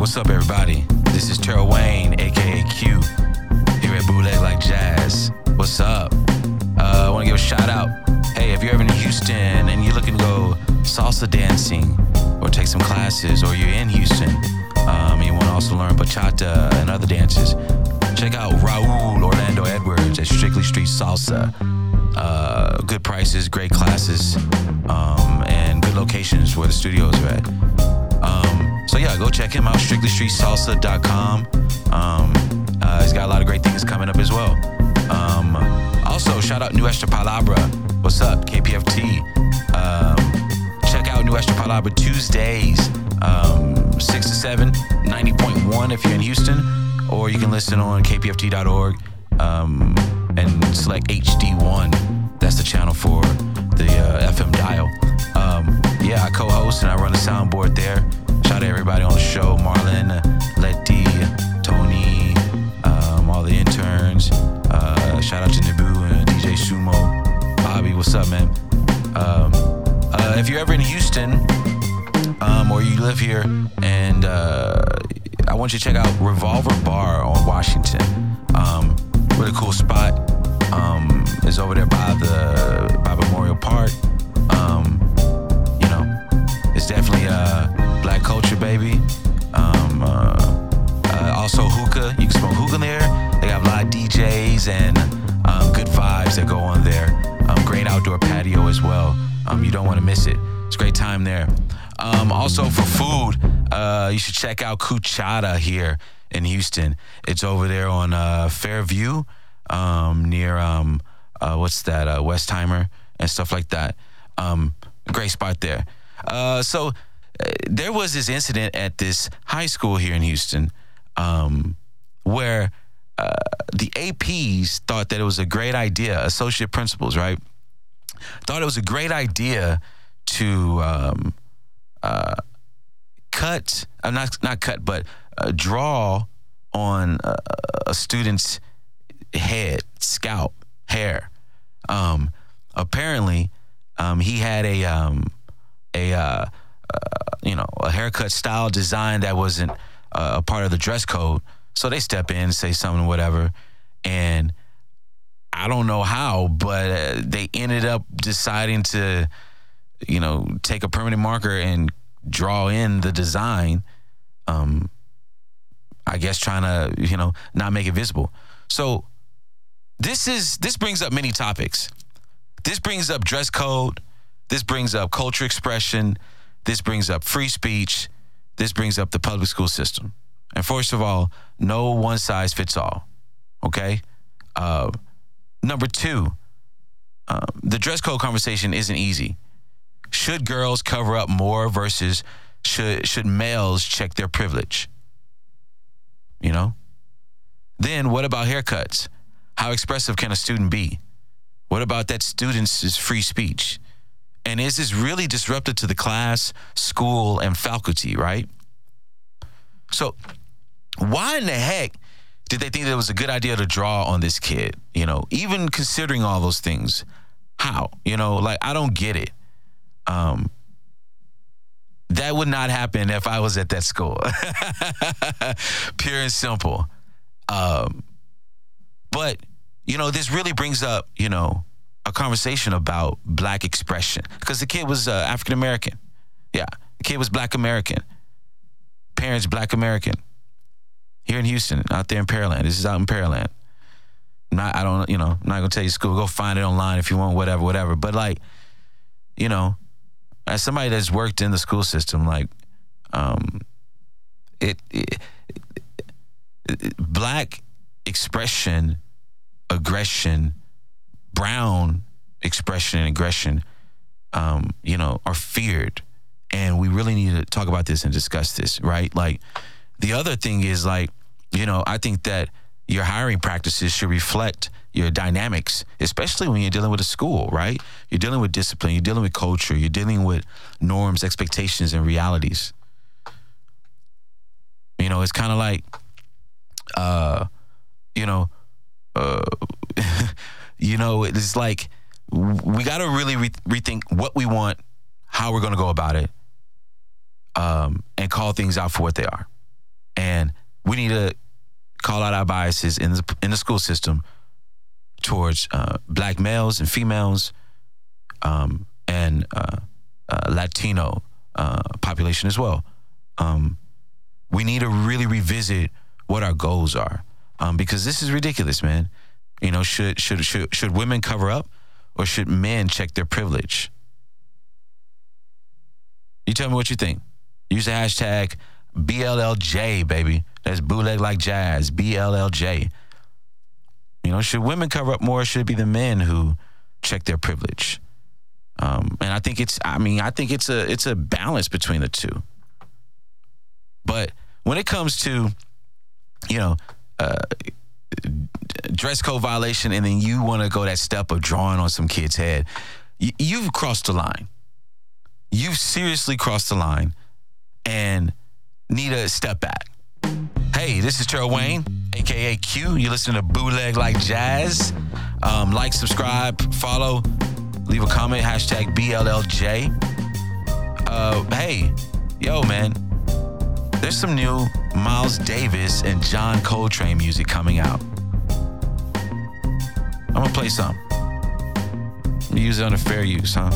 what's up, everybody? This is Terrell Wayne, aka Q, here at Bootleg Like Jazz. What's up? Uh, I want to give a shout out. Hey, if you're ever in Houston and you're looking to go salsa dancing or take some classes, or you're in Houston um, and you want to also learn bachata and other dances, check out Raul Orlando Edwards at Strictly Street Salsa. Uh, good prices, great classes, um, and good locations where the studios are at. So yeah, go check him out, strictlystreetsalsa.com. Um, uh, he's got a lot of great things coming up as well. Um, also, shout out Nuestra Palabra. What's up, KPFT? Um, check out Nuestra Palabra Tuesdays, um, 6 to 7, 90.1 if you're in Houston, or you can listen on kpft.org um, and select HD1. That's the channel for the uh, FM dial. Um, yeah, I co-host and I run the soundboard there. Shout out to everybody on the show: Marlon, Letty, Tony, um, all the interns. Uh, shout out to Naboo and DJ Sumo, Bobby. What's up, man? Um, uh, if you're ever in Houston um, or you live here, and uh, I want you to check out Revolver Bar on Washington. Um, really cool spot. Um, is over there by the by Memorial Park. Um, And um, good vibes that go on there. Um, great outdoor patio as well. Um, you don't want to miss it. It's great time there. Um, also for food, uh, you should check out Kuchada here in Houston. It's over there on uh, Fairview, um, near um, uh, what's that, uh, Westheimer and stuff like that. Great spot there. Uh, so uh, there was this incident at this high school here in Houston where uh, the APs thought that it was a great idea, associate principals, right? Thought it was a great idea to um, uh, cut, uh, not not cut, but uh, draw on a, a student's head, scalp, hair. Um, apparently, um, he had a um, a uh, uh, you know a haircut style design that wasn't uh, a part of the dress code. So they step in, say something, whatever, and I don't know how, but uh, they ended up deciding to, you know, take a permanent marker and draw in the design. Um, I guess trying to, you know, not make it visible. So this is this brings up many topics. This brings up dress code. This brings up culture expression. This brings up free speech. This brings up the public school system. And first of all, no one size fits all. Okay. Uh, number two, um, the dress code conversation isn't easy. Should girls cover up more versus should should males check their privilege? You know. Then what about haircuts? How expressive can a student be? What about that student's free speech? And is this really disruptive to the class, school, and faculty, right? So, why in the heck did they think that it was a good idea to draw on this kid? You know, even considering all those things, how? You know, like I don't get it. Um, that would not happen if I was at that school. Pure and simple. Um, but you know, this really brings up, you know, a conversation about black expression because the kid was uh, African American. Yeah, the kid was black American. Parents black American. Here in Houston, out there in Pearland. This is out in Pearland. not, I don't, you know, I'm not gonna tell you school. Go find it online if you want, whatever, whatever. But like, you know, as somebody that's worked in the school system, like, um, it, it, it black expression, aggression, brown expression and aggression, um, you know, are feared. And we really need to talk about this and discuss this, right? Like, the other thing is like, you know, I think that your hiring practices should reflect your dynamics, especially when you're dealing with a school, right? You're dealing with discipline, you're dealing with culture, you're dealing with norms, expectations, and realities. You know, it's kind of like, uh, you know, uh, you know, it's like we got to really re- rethink what we want, how we're going to go about it, um, and call things out for what they are. And we need to call out our biases in the, in the school system towards uh, black males and females um, and uh, uh, Latino uh, population as well. Um, we need to really revisit what our goals are um, because this is ridiculous, man. You know, should should should should women cover up or should men check their privilege? You tell me what you think. Use the hashtag BLLJ, baby. That's bootleg like jazz. BLLJ. You know, should women cover up more? should it be the men who check their privilege? Um, and I think it's. I mean, I think it's a it's a balance between the two. But when it comes to, you know, uh, dress code violation, and then you want to go that step of drawing on some kid's head, you, you've crossed the line. You've seriously crossed the line, and need a step back. Hey, this is Terrell Wayne, aka Q. You listen to Bootleg Like Jazz. Um, like, subscribe, follow, leave a comment, hashtag BLLJ. Uh, hey, yo, man, there's some new Miles Davis and John Coltrane music coming out. I'm gonna play some. Use it under fair use, huh?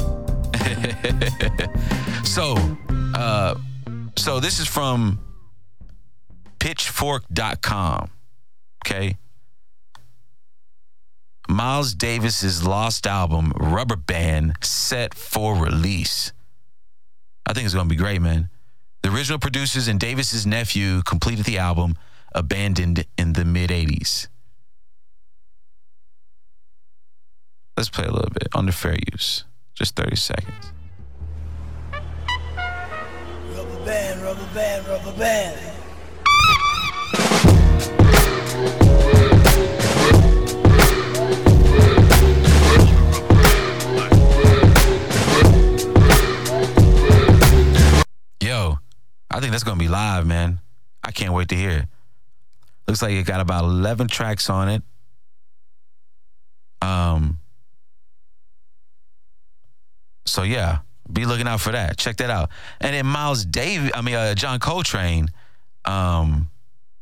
so, uh, so this is from pitchfork.com. Okay. Miles Davis's lost album, Rubber Band, set for release. I think it's going to be great, man. The original producers and Davis's nephew completed the album, abandoned in the mid 80s. Let's play a little bit under fair use. Just 30 seconds. Rubber band, rubber band. Yo, I think that's gonna be live, man. I can't wait to hear it. Looks like it got about 11 tracks on it. Um, so yeah, be looking out for that. Check that out. And then Miles Davis, I mean uh, John Coltrane. Um,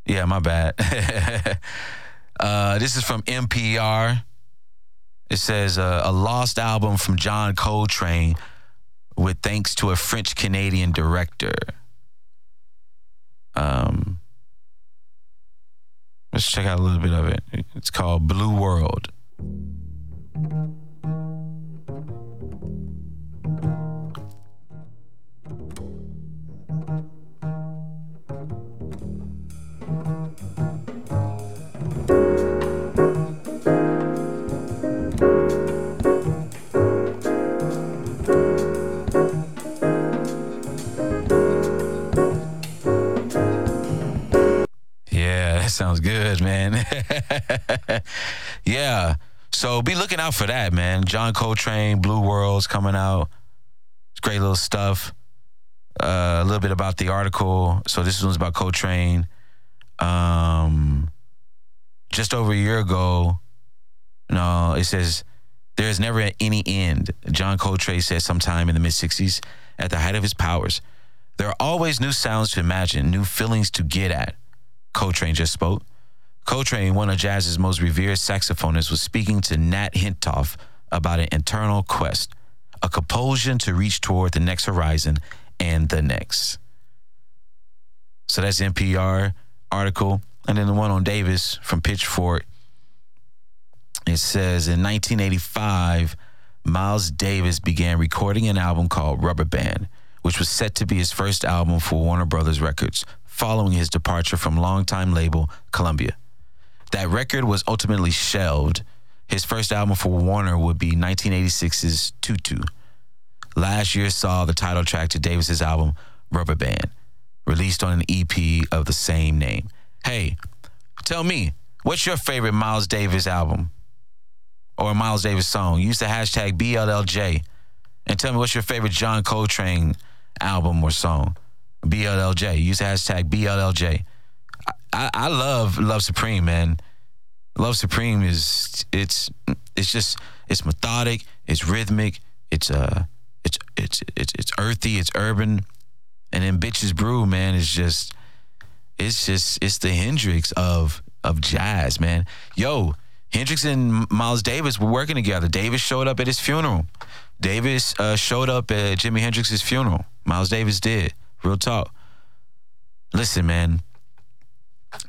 yeah, my bad. uh, this is from NPR. It says uh, a lost album from John Coltrane with thanks to a French Canadian director. Um, let's check out a little bit of it. It's called Blue World. Out for that, man. John Coltrane, Blue World's coming out. It's great little stuff. Uh, a little bit about the article. So this one's about Coltrane. Um, just over a year ago, no, it says there is never any end. John Coltrane said sometime in the mid 60s, at the height of his powers. There are always new sounds to imagine, new feelings to get at. Coltrane just spoke. Coltrane, one of jazz's most revered saxophonists, was speaking to Nat Hentoff about an internal quest, a compulsion to reach toward the next horizon and the next. So that's NPR article. And then the one on Davis from Pitchfork. It says in 1985, Miles Davis began recording an album called Rubber Band, which was set to be his first album for Warner Brothers Records following his departure from longtime label Columbia. That record was ultimately shelved. His first album for Warner would be 1986's Tutu. Last year saw the title track to Davis's album Rubber Band, released on an EP of the same name. Hey, tell me, what's your favorite Miles Davis album or Miles Davis song? Use the hashtag BLLJ and tell me what's your favorite John Coltrane album or song. BLLJ. Use the hashtag BLLJ. I, I, love Love Supreme, man. Love Supreme is it's it's just it's methodic, it's rhythmic, it's uh it's it's it's it's earthy, it's urban, and then Bitches Brew, man, is just it's just it's the Hendrix of of jazz, man. Yo, Hendrix and Miles Davis were working together. Davis showed up at his funeral. Davis uh, showed up at Jimi Hendrix's funeral. Miles Davis did. Real talk. Listen, man.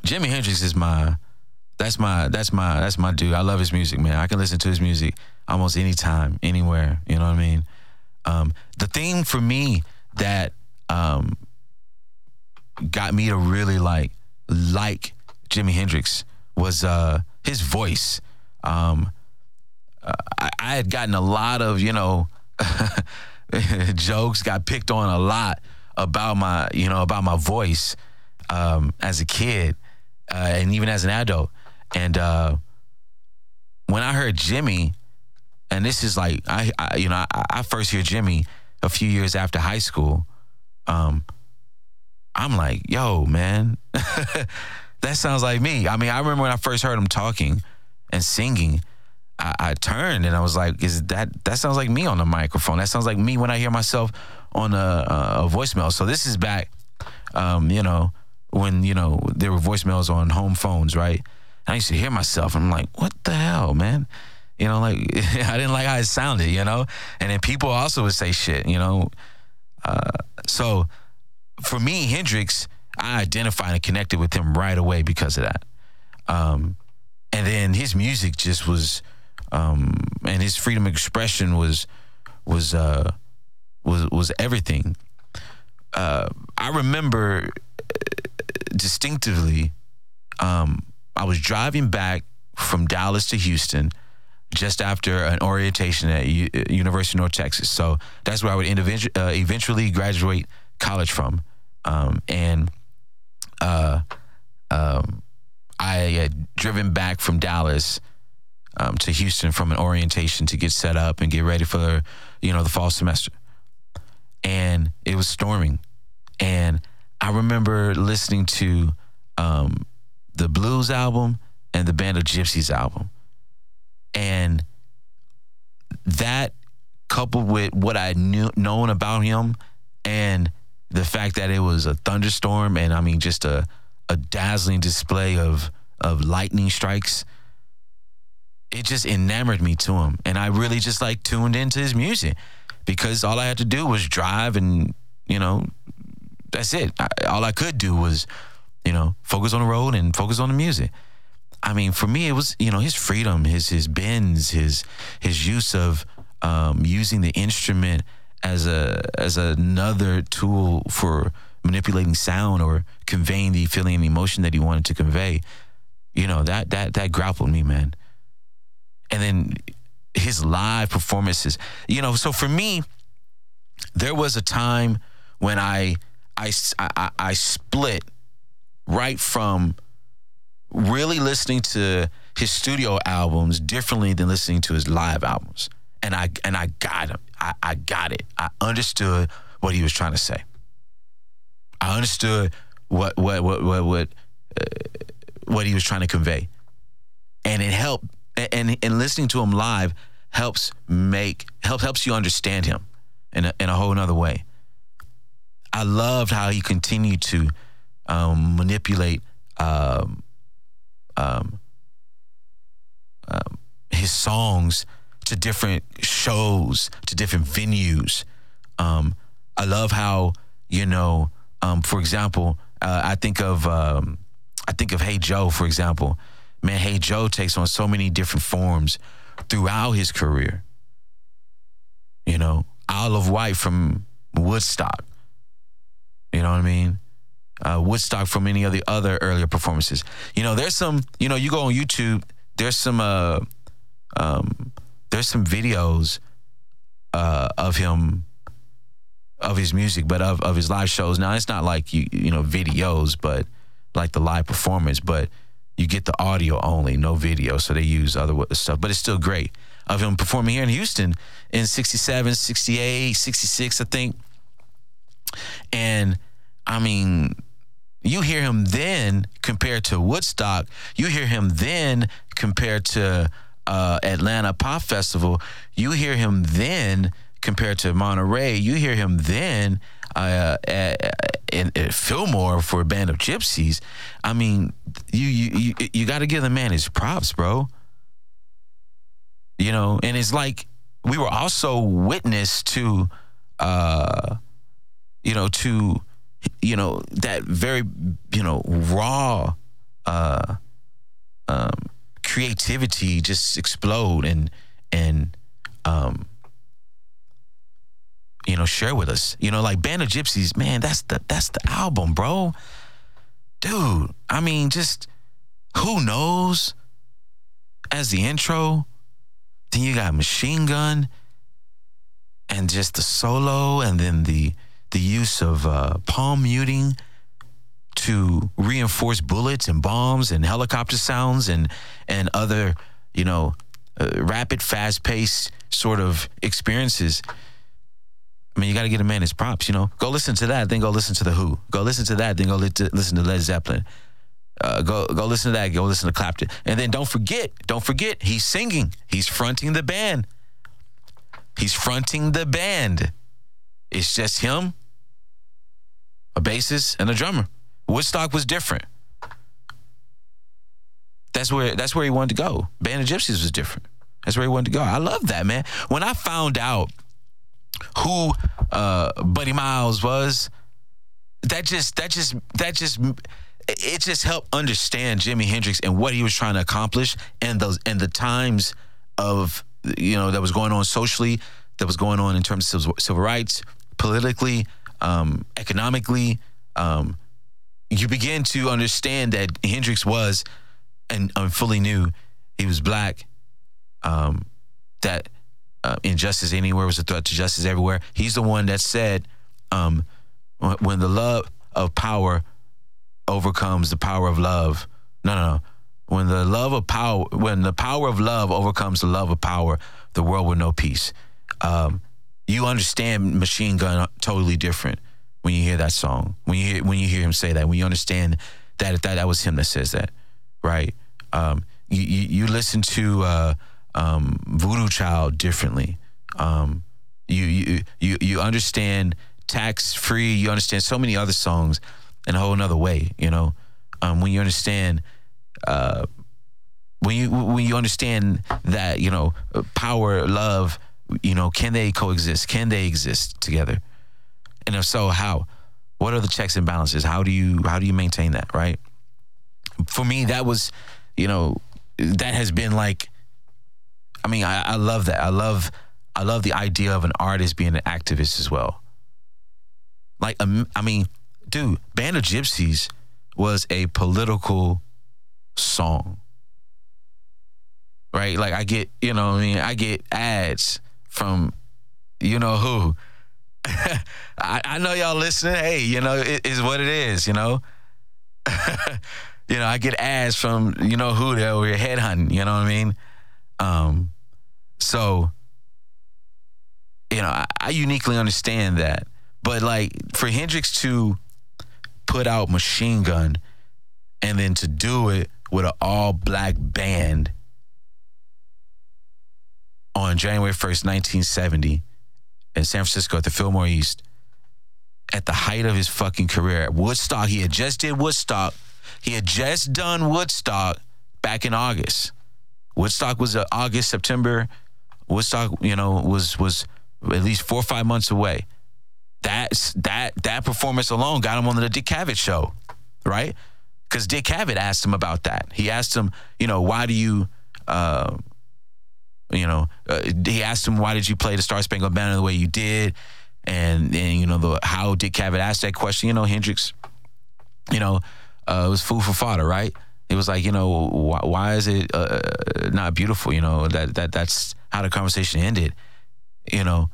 Jimi Hendrix is my that's my that's my that's my dude. I love his music, man. I can listen to his music almost anytime, anywhere. You know what I mean? Um, the thing for me that um, got me to really like like Jimi Hendrix was uh, his voice. Um, I, I had gotten a lot of you know jokes, got picked on a lot about my you know about my voice um, as a kid uh, and even as an adult. And uh, when I heard Jimi, and this is like I, I you know I, I, first hear Jimi a few years after high school. Um, I'm like, yo, man, that sounds like me. I mean, I remember when I first heard him talking and singing. I, I, turned and I was like, "Is that that sounds like me on the microphone? That sounds like me when I hear myself on a, a, voicemail." So this is back, um, you know, when you know there were voicemails on home phones, right? I used to hear myself. I'm like, "What the hell, man?" You know, like I didn't like how it sounded, you know. And then people also would say shit, you know. Uh, so for me, Hendrix, I identified and connected with him right away because of that. Um, and then his music just was, um, and his freedom of expression was, was, uh, was, was everything. Uh, I remember distinctively, um, I was driving back from Dallas to Houston just after an orientation at U- University of North Texas. So that's where I would uh, eventually graduate college from. Um, and uh, um, I had driven back from Dallas um, to Houston from an orientation to get set up and get ready for, you know, the fall semester. And it was storming. And I remember listening to um, the Blues album and the Band of Gypsies album. And that coupled with what I knew known about him and the fact that it was a thunderstorm and I mean just a a dazzling display of of lightning strikes it just enamored me to him and I really just like tuned into his music because all I had to do was drive and you know that's it I, all I could do was you know focus on the road and focus on the music I mean for me it was you know his freedom his his bends his his use of um, using the instrument as a as another tool for manipulating sound or conveying the feeling and emotion that he wanted to convey. You know that that that grappled me, man. And then his live performances. You know, so for me, there was a time when I I I, I split right from really listening to his studio albums differently than listening to his live albums and I and I got him. I, I got it. I understood what he was trying to say. I understood what what what what what, uh, what he was trying to convey, and it helped. And and listening to him live helps make helps helps you understand him in a, in a whole other way. I loved how he continued to um, manipulate um, um, um his songs to different shows, to different venues. Um, I love how you know, um, for example, uh, I think of I think of Hey Joe, for example. Man, Hey Joe takes on so many different forms throughout his career. You know, Isle of Wight from Woodstock. You know what I mean? Uh, Woodstock from any of the other earlier performances. You know, there's some. You know, you go on YouTube. There's some. Uh, um, there's some videos uh, of him of his music, but of, of his live shows. Now it's not like you you know videos, but like the live performance, but you get the audio only, no video. So they use other stuff, but it's still great of him performing here in Houston in 67, 68, 66, I think. And I mean, you hear him then compared to Woodstock, you hear him then compared to uh, Atlanta Pop Festival, you hear him then compared to Monterey. You hear him then. uh, at, at Fillmore for a band of gypsies. I mean, you you you, you got to give the man his props, bro. You know, and it's like we were also witness to, uh, you know, to, you know, that very, you know, raw, uh, um, creativity just explode and and um you know share with us. You know like band of gypsies man that's the that's the album bro. Dude i mean just who knows? As the intro then you got machine gun and just the solo and then the the use of uh, palm muting to reinforce bullets and bombs and helicopter sounds and and other you know uh, rapid fast paced sort of experiences I mean, you got to get a man his props. You know, go listen to that, then go listen to the Who. Go listen to that, then go li- to, listen to Led Zeppelin. Uh, go go listen to that. Go listen to Clapton, and then don't forget, don't forget, he's singing. He's fronting the band. He's fronting the band. It's just him, a bassist, and a drummer. Woodstock was different. That's where that's where he wanted to go. Band of Gypsies was different. That's where he wanted to go. I love that man. When I found out who uh, Buddy Miles was, that just that just that just it just helped understand Jimi Hendrix and what he was trying to accomplish and those and the times of you know that was going on socially, that was going on in terms of civil, rights, politically, um, economically. Um, you begin to understand that Hendrix was and um, fully knew he was black. Um, that uh, injustice anywhere was a threat to justice everywhere. He's the one that said, um, when the love of power overcomes the power of love. No, no, no. When the love of power, when the power of love overcomes the love of power, the world will know peace. Um, you understand Machine Gun totally different when you hear that song. When you hear when you hear him say that, when you understand that that that was him that says that, right? Um, you, you, you listen to uh, um, Voodoo Child differently. Um, you you you you understand tax free. You understand so many other songs in a whole another way. You know, um, when you understand. Uh, when you when you understand that you know power love you know can they coexist? Can they exist together? And if so how? What are the checks and balances? How do you how do you maintain that right? For me that was you know that has been like I mean, I, I love that. I love I love the idea of an artist being an activist as well. Like, um, I mean, dude, Band of Gypsies was a political song, right? Like, I get, you know, I mean, I get ads from, you know who. I, I, know y'all listening. Hey, you know, it is what it is. You know, you know, I get ads from you know who that were headhunting. You know what I mean? Um, so, you know, I, I uniquely understand that. But like for Hendrix to put out Machine Gun and then to do it with an all black band on January 1st, 1970 in San Francisco at the Fillmore East at the height of his fucking career at Woodstock. He had just did Woodstock. He had just done Woodstock back in August. Woodstock was uh, August, September. Woodstock, you know, was was at least four or five months away. That's that that performance alone got him on the Dick Cavett show, right? Because Dick Cavett asked him about that. He asked him, you know, why do you, uh, you know, uh, he asked him why did you play the Star Spangled Banner the way you did, and and you know the how Dick Cavett asked that question. You know, Hendrix, you know, uh, it was food for fodder, right? It was like, you know, why, why is it uh, not beautiful? You know, that that that's how the conversation ended. You know,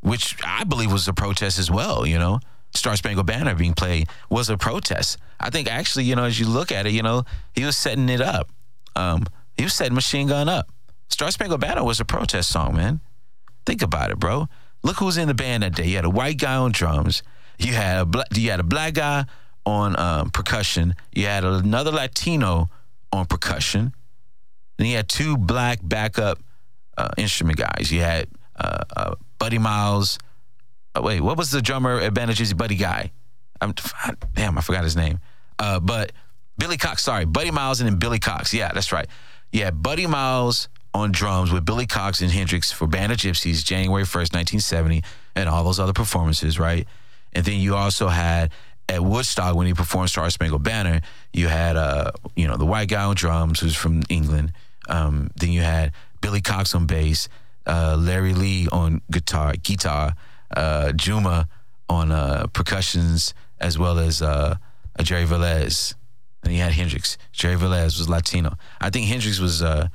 which I believe was a protest as well. You know, Star Spangled Banner being played was a protest. I think actually, you know, as you look at it, you know, he was setting it up. Um, he was setting Machine Gun up. Star Spangled Banner was a protest song, man. Think about it, bro. Look who's in the band that day. You had a white guy on drums. You had a black, you had a black guy on um, percussion. You had another Latino on percussion. Then you had two black backup uh, instrument guys. You had uh, uh, Buddy Miles oh, wait, what was the drummer at Band of Buddy Guy? I'm damn, I forgot his name. Uh, but Billy Cox, sorry, Buddy Miles and then Billy Cox. Yeah, that's right. Yeah, Buddy Miles on drums with Billy Cox and Hendrix for Band of Gypsies, January 1st, 1970, and all those other performances, right? And then you also had at Woodstock when he performed Star Spangled Banner, you had uh, you know, the white guy on drums who's from England. Um, then you had Billy Cox on bass, uh, Larry Lee on guitar, guitar, uh, Juma on uh, percussions, as well as uh, Jerry Velez. And he had Hendrix. Jerry Velez was Latino. I think Hendrix was uh,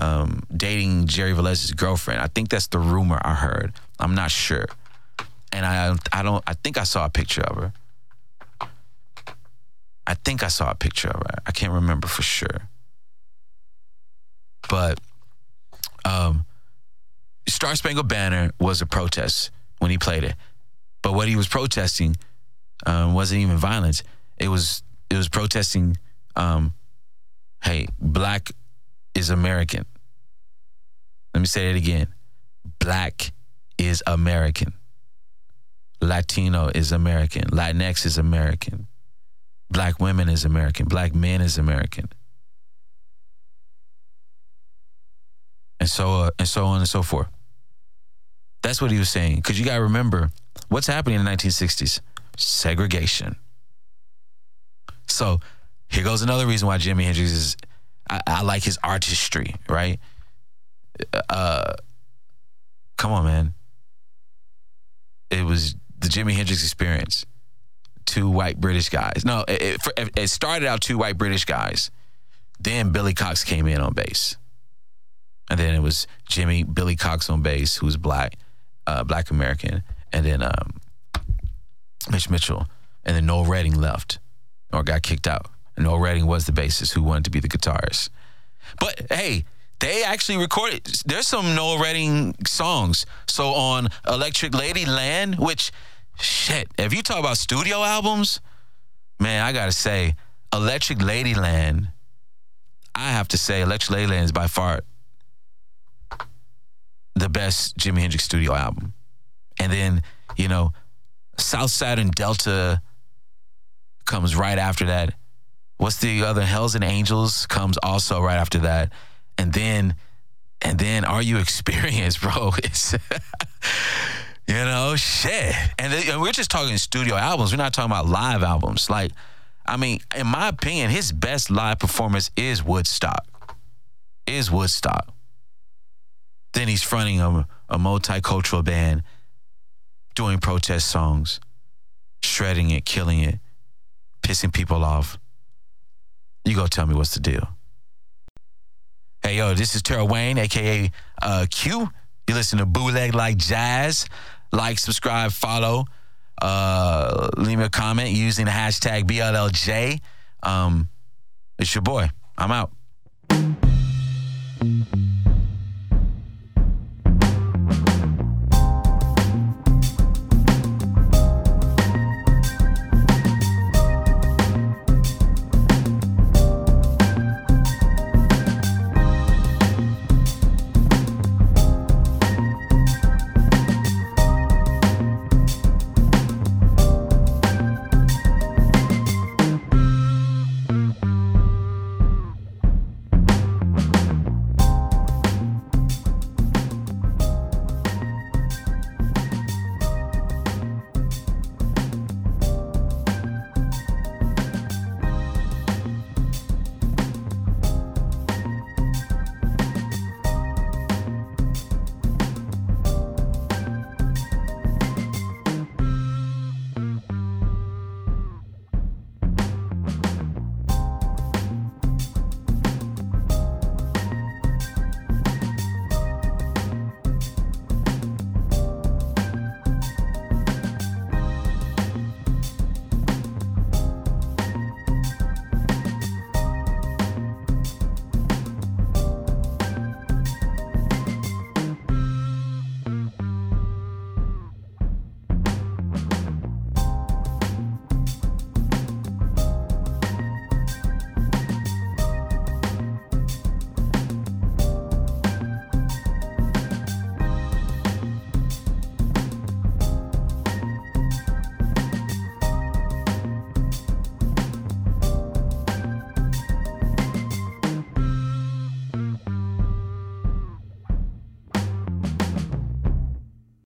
um, dating Jerry Velez's girlfriend. I think that's the rumor I heard. I'm not sure. And I, I don't. I think I saw a picture of her. I think I saw a picture of her. I can't remember for sure. But um, Star Spangled Banner was a protest when he played it. But what he was protesting um, wasn't even violence. It was it was protesting. Um, hey, black is American. Let me say it again. Black is American. Latino is American. Latinx is American. Black women is American. Black men is American. And so uh, and so on and so forth. That's what he was saying. Because you got to remember what's happening in the 1960s segregation. So here goes another reason why Jimi Hendrix is, I, I like his artistry, right? Uh, come on, man. It was the Jimi Hendrix experience. Two white British guys. No, it, it, it started out two white British guys. Then Billy Cox came in on bass. And then it was Jimi, Billy Cox on bass, who's black uh, Black American, and then um, Mitch Mitchell, and then Noel Redding left or got kicked out. Noel Redding was the bassist who wanted to be the guitarist. But hey, they actually recorded. There's some Noel Redding songs. So on Electric Ladyland, which shit, if you talk about studio albums, man, I gotta say, Electric Ladyland. I have to say, Electric Ladyland is by far the best Jimi Hendrix studio album. And then, you know, South Saturn Delta comes right after that. What's the other? Hells and Angels comes also right after that. And then, and then Are You Experienced, bro? It's, you know, shit. And, and we're just talking studio albums. We're not talking about live albums. Like, I mean, in my opinion, his best live performance is Woodstock. Is Woodstock. Then he's fronting a, a multicultural band, doing protest songs, shredding it, killing it, pissing people off. You go tell me what's the deal. Hey, yo, this is Terrell Wayne, aka uh, Q. You listen to Bootleg Like Jazz. Like, subscribe, follow. Uh, leave me a comment using the hashtag BLLJ. Um, it's your boy. I'm out.